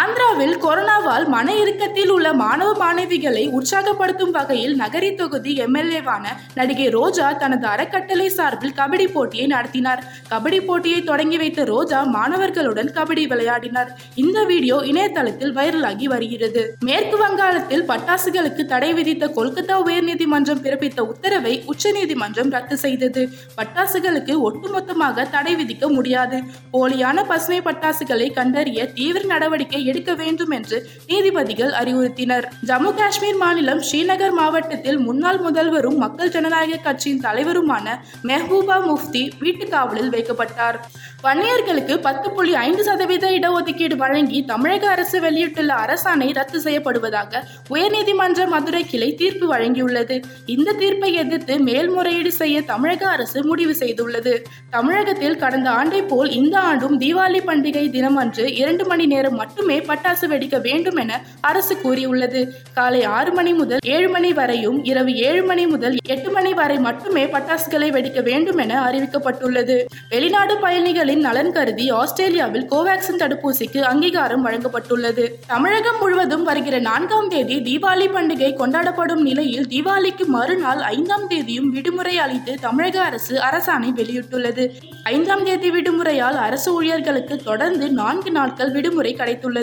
ஆந்திராவில் கொரோனாவால் மன இறுக்கத்தில் உள்ள மாணவ மாணவிகளை உற்சாகப்படுத்தும் வகையில் நகரி தொகுதி எம்எல்ஏவான நடிகை ரோஜா தனது அறக்கட்டளை சார்பில் கபடி போட்டியை நடத்தினார். கபடி போட்டியை தொடங்கி வைத்த ரோஜா மாணவர்களுடன் கபடி விளையாடினார். இந்த வீடியோ இணையதளத்தில் வைரலாகி வருகிறது. மேற்கு வங்காளத்தில் பட்டாசுகளுக்கு தடை விதித்த கொல்கத்தா உயர்நீதிமன்றம் பிறப்பித்த உத்தரவை உச்சநீதிமன்றம் ரத்து செய்தது. பட்டாசுகளுக்கு ஒட்டுமொத்தமாக தடை விதிக்க முடியாது. போலியான பசுமை பட்டாசுகளை கண்டறிய தீவிர நடவடிக்கை எடுக்க வேண்டும் என்று நீதிபதிகள் அறிவுறுத்தினர். ஜம்மு காஷ்மீர் மாநிலம் ஸ்ரீநகர் மாவட்டத்தில் முன்னாள் முதல்வரும் மக்கள் ஜனநாயக கட்சியின் தலைவருமான மெஹபூபா முஃப்தி வீட்டு காவலில் வைக்கப்பட்டார். வன்னியர்களுக்கு பத்து புள்ளி ஐந்து சதவீத இடஒதுக்கீடு வழங்கி தமிழக அரசு வெளியிட்டுள்ள அரசாணை ரத்து செய்யப்படுவதாக உயர்நீதிமன்ற மதுரை கிளை தீர்ப்பு வழங்கியுள்ளது. இந்த தீர்ப்பை எதிர்த்து மேல்முறையீடு செய்ய தமிழக அரசு முடிவு செய்துள்ளது. தமிழகத்தில் கடந்த ஆண்டை போல் இந்த ஆண்டும் தீபாவளி பண்டிகை தினம் அன்று இரண்டு மணி நேரம் மட்டுமே பட்டாசு வெடிக்க வேண்டும் என அரசு கூறியுள்ளது. காலை ஆறு மணி முதல் ஏழு மணி வரையும் இரவு ஏழு மணி முதல் எட்டு மணி வரை மட்டுமே பட்டாசுகளை வெடிக்க வேண்டும் என அறிவிக்கப்பட்டுள்ளது. வெளிநாடு பயணிகளின் நலன் கருதி ஆஸ்திரேலியாவில் கோவேக்சின் தடுப்பூசிக்கு அங்கீகாரம் வழங்கப்பட்டுள்ளது. தமிழகம் முழுவதும் வருகிற நான்காம் தேதி தீபாவளி பண்டிகை கொண்டாடப்படும் நிலையில் தீபாவளிக்கு மறுநாள் ஐந்தாம் தேதியும் விடுமுறை அளித்து தமிழக அரசு அரசாணை வெளியிட்டுள்ளது. ஐந்தாம் தேதி விடுமுறையால் அரசு ஊழியர்களுக்கு தொடர்ந்து நான்கு நாட்கள் விடுமுறை கிடைத்துள்ளது.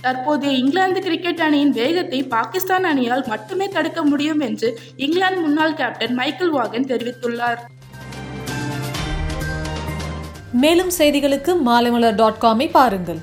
தற்போதைய இங்கிலாந்து கிரிக்கெட் அணியின் வேகத்தை பாகிஸ்தான் அணியால் மட்டுமே தடுக்க முடியும் என்று இங்கிலாந்து முன்னாள் கேப்டன் மைக்கேல் வாகன் தெரிவித்துள்ளார். மேலும் செய்திகளுக்கு மாலைமலர் டாட் காமை பாருங்கள்.